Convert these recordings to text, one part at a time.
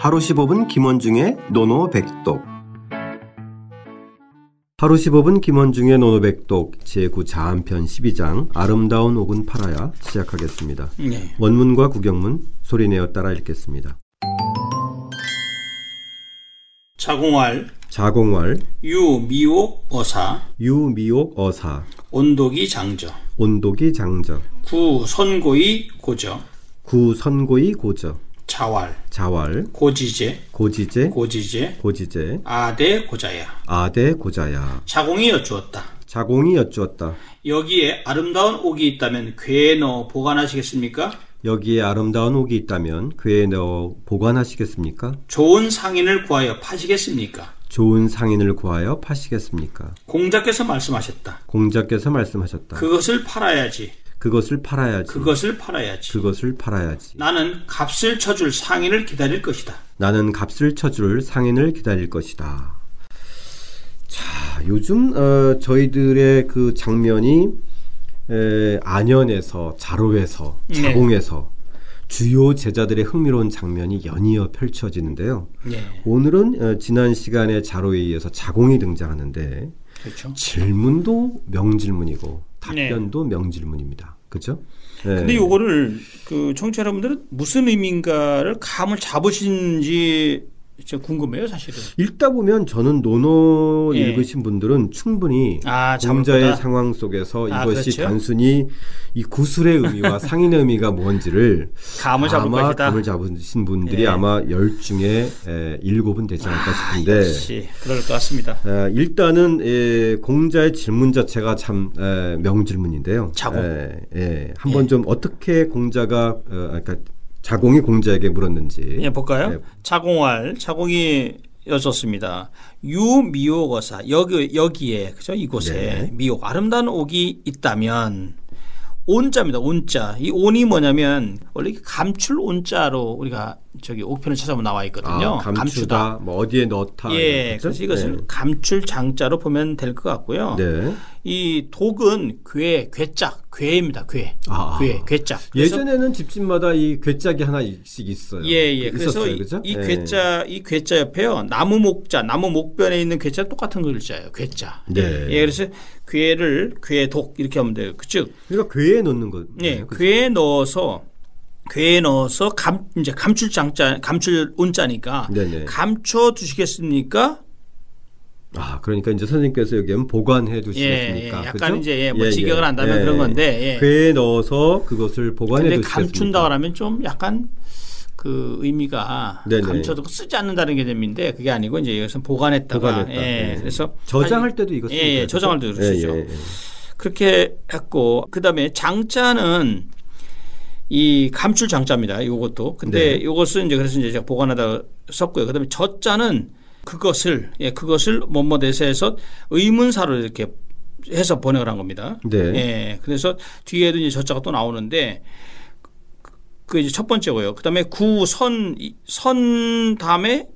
하루 15분 김원중의 노노백독 하루 15분 김원중의 노노백독 제9자한편 12장 아름다운 옥은 팔아야 시작하겠습니다. 네. 원문과 구경문 소리내어 따라 읽겠습니다. 자공활 자공왈 유미옥 어사 유미옥 어사 온도기 장저 온도기 장저 구선고이 고저 구선고이 고저 자활 자왈 고지제 고지제 고지제 고지제 아대 고자야 아대 고자야 자공이 여쭈었다. 자공이 여쭈었다. 여기에 아름다운 옥이 있다면 궤에 넣어 보관하시겠습니까? 여기에 아름다운 옥이 있다면 그에 넣어 보관하시겠습니까? 좋은 상인을 구하여 파시겠습니까? 좋은 상인을 구하여 파시겠습니까? 공자께서 말씀하셨다. 공자께서 말씀하셨다. 그것을 팔아야지. 그것을 팔아야지. 그것을 팔아야지. 그것을 팔아야지. 나는 값을 쳐줄 상인을 기다릴 것이다. 나는 값을 쳐줄 상인을 기다릴 것이다. 자, 요즘 어, 저희들의 그 장면이 에, 안연에서 자로에서 네. 자공에서 주요 제자들의 흥미로운 장면이 연이어 펼쳐지는데요. 네. 오늘은 어, 지난 시간에 자로에 이어서 자공이 등장하는데 그렇죠. 질문도 명질문이고 답변도 명질문입니다. 그죠? 네. 근데 요거를 그 청취자 여러분들은 무슨 의미인가를 감을 잡으신지 진짜 궁금해요, 사실은. 읽다 보면 저는 노노 예. 읽으신 분들은 충분히 아, 거다? 상황 속에서 아, 이것이 그렇죠? 단순히 이 구술의 의미와 상인의 의미가 뭔지를 감을 잡을 아마 것이다. 감을 잡으신 분들이 예. 아마 열 중에 에, 일곱은 되지 않을까 싶은데 역시 그럴 것 같습니다. 에, 일단은 에, 공자의 질문 자체가 참 에, 명질문인데요. 에, 예, 한번 좀 어떻게 공자가 어, 그러니까 자공이 공자에게 물었는지 예, 볼까요? 네. 자공활, 자공이 여쭙습니다. 유미옥어사 여기 여기에 그죠 이곳에 네. 미옥 아름다운 옥이 있다면 온자입니다. 온자 이 온이 뭐냐면 원래 감출 온자로 우리가 저기 옥편을 찾아보면 나와 있거든요. 아, 감추다, 뭐 어디에 넣다. 예? 그래서 이것을 감출 장자로 보면 될 것 같고요. 네. 네. 이 독은 괴, 괴자, 괴입니다. 괴, 아. 괴. 그래서 예전에는 집집마다 이 괴짝이 하나씩 있어요. 예, 예. 그래서 있었어요, 그죠? 이 예. 괴자, 이 괴자 옆에요. 나무 목자, 나무 목변에 있는 괴자 똑같은 글자예요. 괴자. 네. 예, 그래서 괴를 괴독 이렇게 하면 돼요. 즉, 그러니까 괴에 넣는 거. 예, 괴에 넣어서 괴에 넣어서 감 이제 감출 장자, 감출 온자니까 네네. 감춰 두시겠습니까? 아, 그러니까 이제 선생님께서 여기는 보관해 예, 예, 두시겠습니까? 약간 그죠? 이제 예, 뭐 직역을 한다면 그런 건데, 예. 괴에 넣어서 그것을 보관해 두시겠습니까? 감춘다 그러면 좀 약간 그 의미가 네네. 감춰두고 쓰지 않는다는 게 의미인데 그게 아니고 이제 여기서 보관했다가 보관했다. 예, 예. 그래서 저장할 때도 이거 예, 쓰니까. 예, 저장할 때도 쓰죠. 예, 예, 예. 그렇게 했고 그다음에 장자는 이 감출 장자입니다. 요것도. 근데 네. 요것은 이제 그래서 이제 제가 보관하다 썼고요. 그다음에 저자는 그것을 예, 그것을 뭐뭐대서 해서 의문사로 이렇게 해서 번역을 한 겁니다. 네. 예. 그래서 뒤에도 이제 저자가 또 나오는데 그 이제 첫 번째고요. 그다음에 구선 이- 선 다음에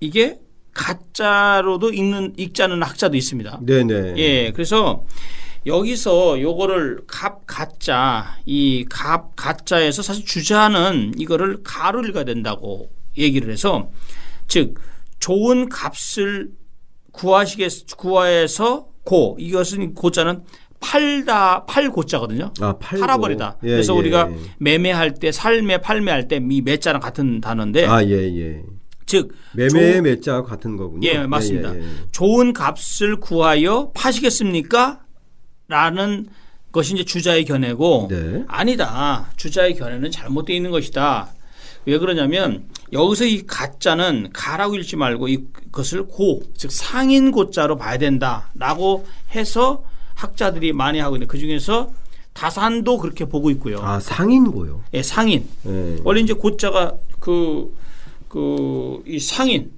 이게 가짜로도 읽는 읽자는 학자도 있습니다. 네네. 예, 그래서 여기서 요거를 갑 가짜 이 갑 가짜에서 사실 주자는 이거를 가로 읽어야 된다고 얘기를 해서 즉 좋은 값을 구하시겠 구하에서 고 이것은 고자는 팔다 팔 고자거든요. 아. 팔아버리다. 예, 그래서 예, 우리가 예. 매매할 때 살매 팔매할 때이 매자랑 같은 단어인데 아, 예, 예. 즉 매매의 매자와 같은 거군요. 예, 맞습니다. 예, 예, 예. 좋은 값을 구하여 파시겠습니까? 라는 것이 이제 주자의 견해고 네. 아니다. 주자의 견해는 잘못되어 있는 것이다. 왜 그러냐면 여기서 이 가짜는 가라고 읽지 말고 이것을 고, 즉 상인 고자로 봐야 된다라고 해서 학자들이 많이 하고 있는데 그 중에서 다산도 그렇게 보고 있고요. 아, 상인고요. 예, 상인. 예. 원래 이제 고자가 그, 그, 이 상인,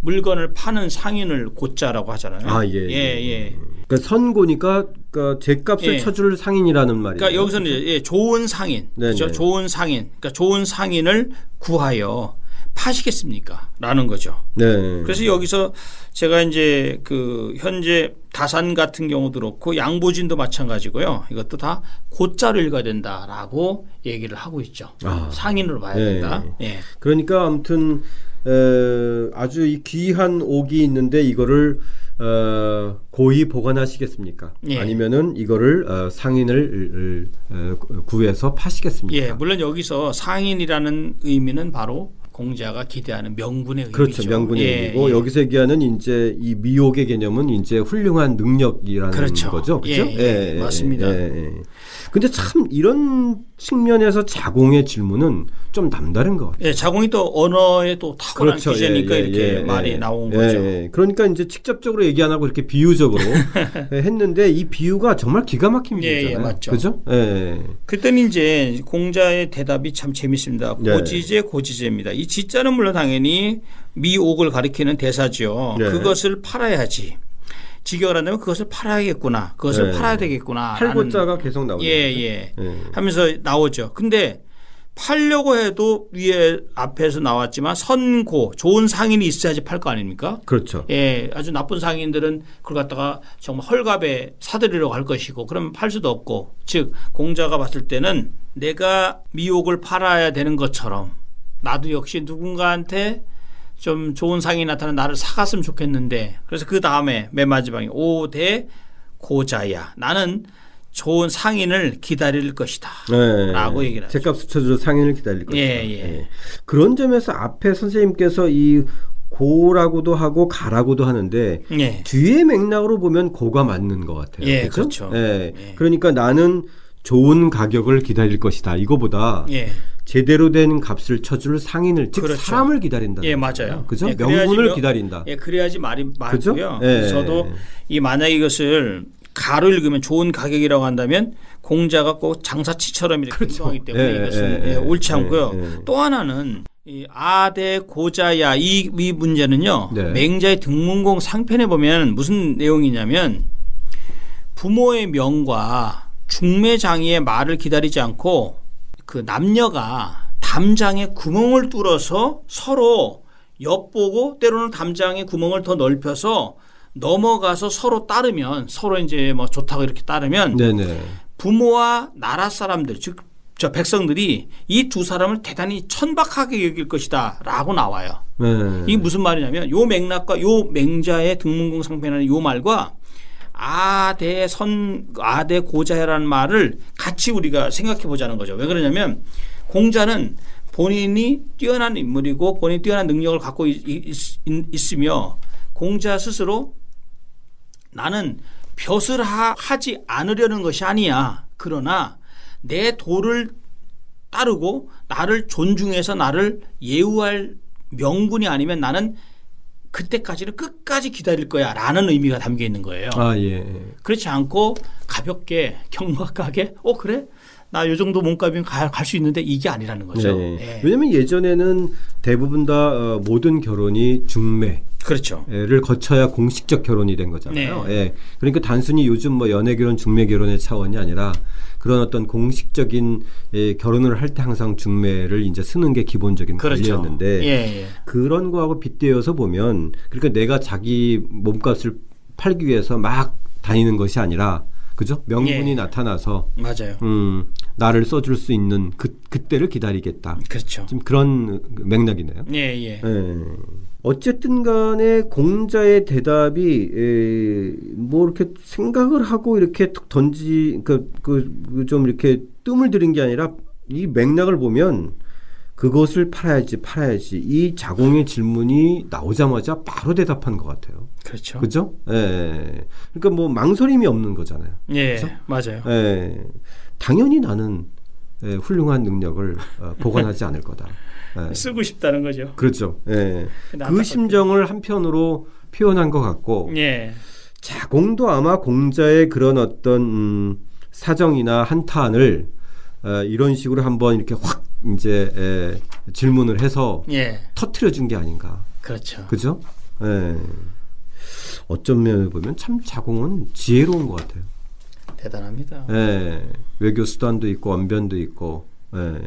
물건을 파는 상인을 고자라고 하잖아요. 아, 예, 예, 예. 그러니까 선고니까 그러니까 제값을 예. 쳐줄 상인이라는 말이에요. 그러니까 여기서는 이제 예, 좋은 상인, 네네. 그죠? 좋은 상인, 그러니까 좋은 상인을 구하여 파시겠습니까? 라는 거죠. 네. 그래서 여기서 제가 이제 그 현재 다산 같은 경우도 그렇고 양보진도 마찬가지고요. 이것도 다 고자를 읽어야 된다라고 얘기를 하고 있죠. 아. 상인으로 봐야 네. 된다. 예. 그러니까 아무튼 에, 아주 이 귀한 옥이 있는데 이거를 어, 고의 보관하시겠습니까? 예. 아니면은 이거를 어, 상인을 어, 구해서 파시겠습니까? 예, 물론 여기서 상인이라는 의미는 바로 공자가 기대하는 명분의 의미죠. 그렇죠. 명분의 예, 의미고 예. 여기서 얘기하는 이제 이 미혹의 개념은 이제 훌륭한 능력이라는 그렇죠. 거죠. 그렇죠? 예, 예, 맞습니다. 근데 참 이런 측면에서 자공의 질문은 좀 남다른 것 같아요. 예, 자공이 또 언어에 또 탁월한 그렇죠. 기재니까 예, 예, 이렇게 예, 말이 예. 나온 예, 거죠. 예. 그러니까 이제 직접적으로 얘기 안 하고 이렇게 비유적으로 했는데 이 비유가 정말 기가 막힌 예, 예, 비유잖아요. 맞죠. 그죠? 예. 그때는 이제 공자의 대답이 참 재밌습니다. 네. 고지제 고지제입니다. 이 지자는 물론 당연히 미옥을 가리키는 대사죠. 네. 그것을 팔아야지. 직역을 한다면 그것을 팔아야겠구나. 그것을 네. 팔아야 되겠구나. 팔고자가 계속 나오죠. 예, 예. 예. 하면서 나오죠. 근데 팔려고 해도 위에 앞에서 나왔지만 선고 좋은 상인이 있어야지 팔 거 아닙니까? 그렇죠. 예, 아주 나쁜 상인들은 그걸 갖다가 정말 헐값에 사들이려고 할 것이고 그러면 팔 수도 없고 즉 공자가 봤을 때는 내가 미옥을 팔아야 되는 것처럼 나도 역시 누군가한테 좀 좋은 상이 나타나 나를 사갔으면 좋겠는데 그래서 그 다음에 맨 마지막에 오대 고자야 나는 좋은 상인을 기다릴 것이다. 네. 라고 얘기를 하죠. 제값을 쳐줄 상인을 기다릴 것이다. 예, 예. 그런 점에서 앞에 선생님께서 이 고라고도 하고 가라고도 하는데 예. 뒤의 맥락으로 보면 고가 맞는 것 같아요. 예, 그렇죠? 그렇죠. 예. 예. 그러니까 나는 좋은 가격을 기다릴 것이다. 이거보다 예. 제대로 된 값을 쳐줄 상인을 즉 그렇죠. 사람을 기다린다. 예, 맞아요. 그죠? 예, 명분을 명- 기다린다. 예, 그래야지 말이? 맞고요. 예. 저도 이 만약 이것을 가로 읽으면 좋은 가격이라고 한다면 공자가 꼭 장사치처럼 이렇게 그렇죠. 행동하기 때문에 예, 이것은 예, 예, 옳지 예, 않고요. 또 하나는 이 아대 고자야 이, 이 문제는요. 네. 맹자의 등문공 상편에 보면 무슨 내용이냐면 부모의 명과 중매장이의 말을 기다리지 않고 그 남녀가 담장에 구멍을 뚫어서 서로 엿보고 때로는 담장에 구멍을 더 넓혀서 넘어가서 서로 따르면 서로 이제 뭐 좋다고 이렇게 따르면 네네. 부모와 나라 사람들 즉 저 백성들이 이 두 사람을 대단히 천박하게 여길 것이다라고 나와요. 네. 이게 무슨 말이냐면 요 맥락과 요 맹자의 등문공 상편하는 요 말과 아대선 아대고자라는 말을 같이 우리가 생각해 보자는 거죠. 왜 그러냐면 공자는 본인이 뛰어난 인물이고 본인이 뛰어난 능력을 갖고 있, 으며 공자 스스로 나는 벼슬 하, 하지 않으려는 것이 아니야. 그러나 내 도를 따르고 나를 존중해서 나를 예우할 명분이 아니면 나는 그때까지는 끝까지 기다릴 거야 라는 의미가 담겨 있는 거예요. 아 예. 그렇지 않고 가볍게 경박하게 어 그래? 나요 정도 몸값이면 갈 수 있는데 이게 아니라는 거죠. 네. 예. 왜냐하면 예전에는 대부분 다 어, 모든 결혼이 중매. 그렇죠. 를 거쳐야 공식적 결혼이 된 거잖아요. 네. 예. 그러니까 단순히 요즘 뭐 연애 결혼, 중매 결혼의 차원이 아니라 그런 어떤 공식적인 예, 결혼을 할 때 항상 중매를 이제 쓰는 게 기본적인 그렇죠. 관리였는데 예, 예. 그런 거하고 빗대어서 보면 그러니까 내가 자기 몸값을 팔기 위해서 막 다니는 것이 아니라 그죠? 명분이 예. 나타나서 맞아요. 음, 나를 써줄 수 있는 그 그때를 기다리겠다. 그렇죠. 지금 그런 맥락이네요. 예, 예. 예. 어쨌든 간에 공자의 대답이 에, 뭐 이렇게 생각을 하고 이렇게 툭 던지 그그좀 이렇게 뜸을 들인 게 아니라 이 맥락을 보면 그것을 팔아야지 팔아야지 이 자공의 질문이 나오자마자 바로 대답한 것 같아요. 그렇죠. 그죠? 예. 그러니까 뭐 망설임이 없는 거잖아요. 예, 그렇죠? 맞아요. 예. 당연히 나는 예, 훌륭한 능력을 어, 보관하지 않을 거다. 예. 쓰고 싶다는 거죠. 그렇죠. 예. 그 안타깝게- 심정을 한편으로 표현한 것 같고 예, 자공도 아마 공자의 그런 어떤 음, 사정이나 한탄을 어, 이런 식으로 한번 이렇게 확 이제 에, 질문을 해서 예, 터트려 준 게 아닌가. 그렇죠. 그죠? 예. 어떤 면을 보면 참 자공은 지혜로운 것 같아요. 대단합니다. 예. 외교 수단도 있고 언변도 있고. 예.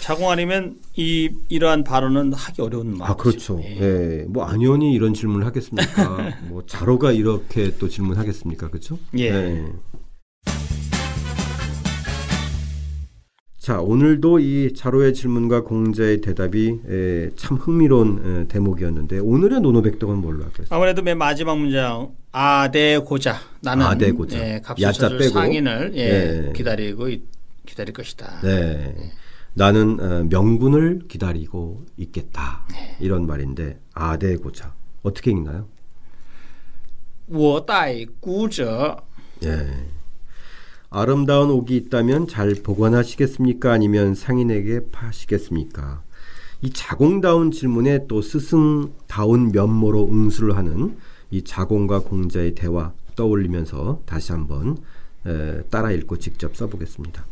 자공 아니면 이 이러한 발언은 하기 어려운 말이죠. 아 그렇죠. 예. 예. 뭐 안현이 이런 질문을 하겠습니까? 뭐 자로가 이렇게 또 질문하겠습니까? 그렇죠? 예. 자 오늘도 이 자로의 질문과 공자의 대답이 에, 참 흥미로운 에, 대목이었는데 오늘의 노노백덕은 뭘로 하겠습니까? 아무래도 맨 마지막 문장 아대고자 나는 아대고자. 예, 값을 야자 쳐줄 빼고. 상인을 예, 예. 기다리고 있- 기다릴 것이다. 네. 나는 어, 명분을 기다리고 있겠다. 네. 이런 말인데 아대고자 어떻게 읽나요? 我待孤者 예. 아름다운 옥이 있다면 잘 보관하시겠습니까? 아니면 상인에게 파시겠습니까? 이 자공다운 질문에 또 스승다운 면모로 응수를 하는 이 자공과 공자의 대화 떠올리면서 다시 한번 에, 따라 읽고 직접 써보겠습니다.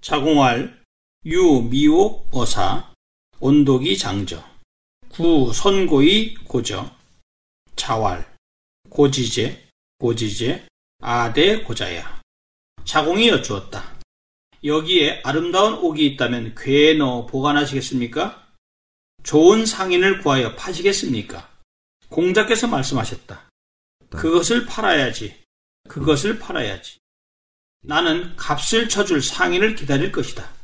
자공할 유 미옥 어사 온도기 장저 구 선고이 고저 자왈 고지제 고지제 아대 고자야 자공이 여쭈었다. 여기에 아름다운 옥이 있다면 궤에 넣어 보관하시겠습니까? 좋은 상인을 구하여 파시겠습니까? 공자께서 말씀하셨다. 그것을 팔아야지. 그것을 팔아야지. 나는 값을 쳐줄 상인을 기다릴 것이다.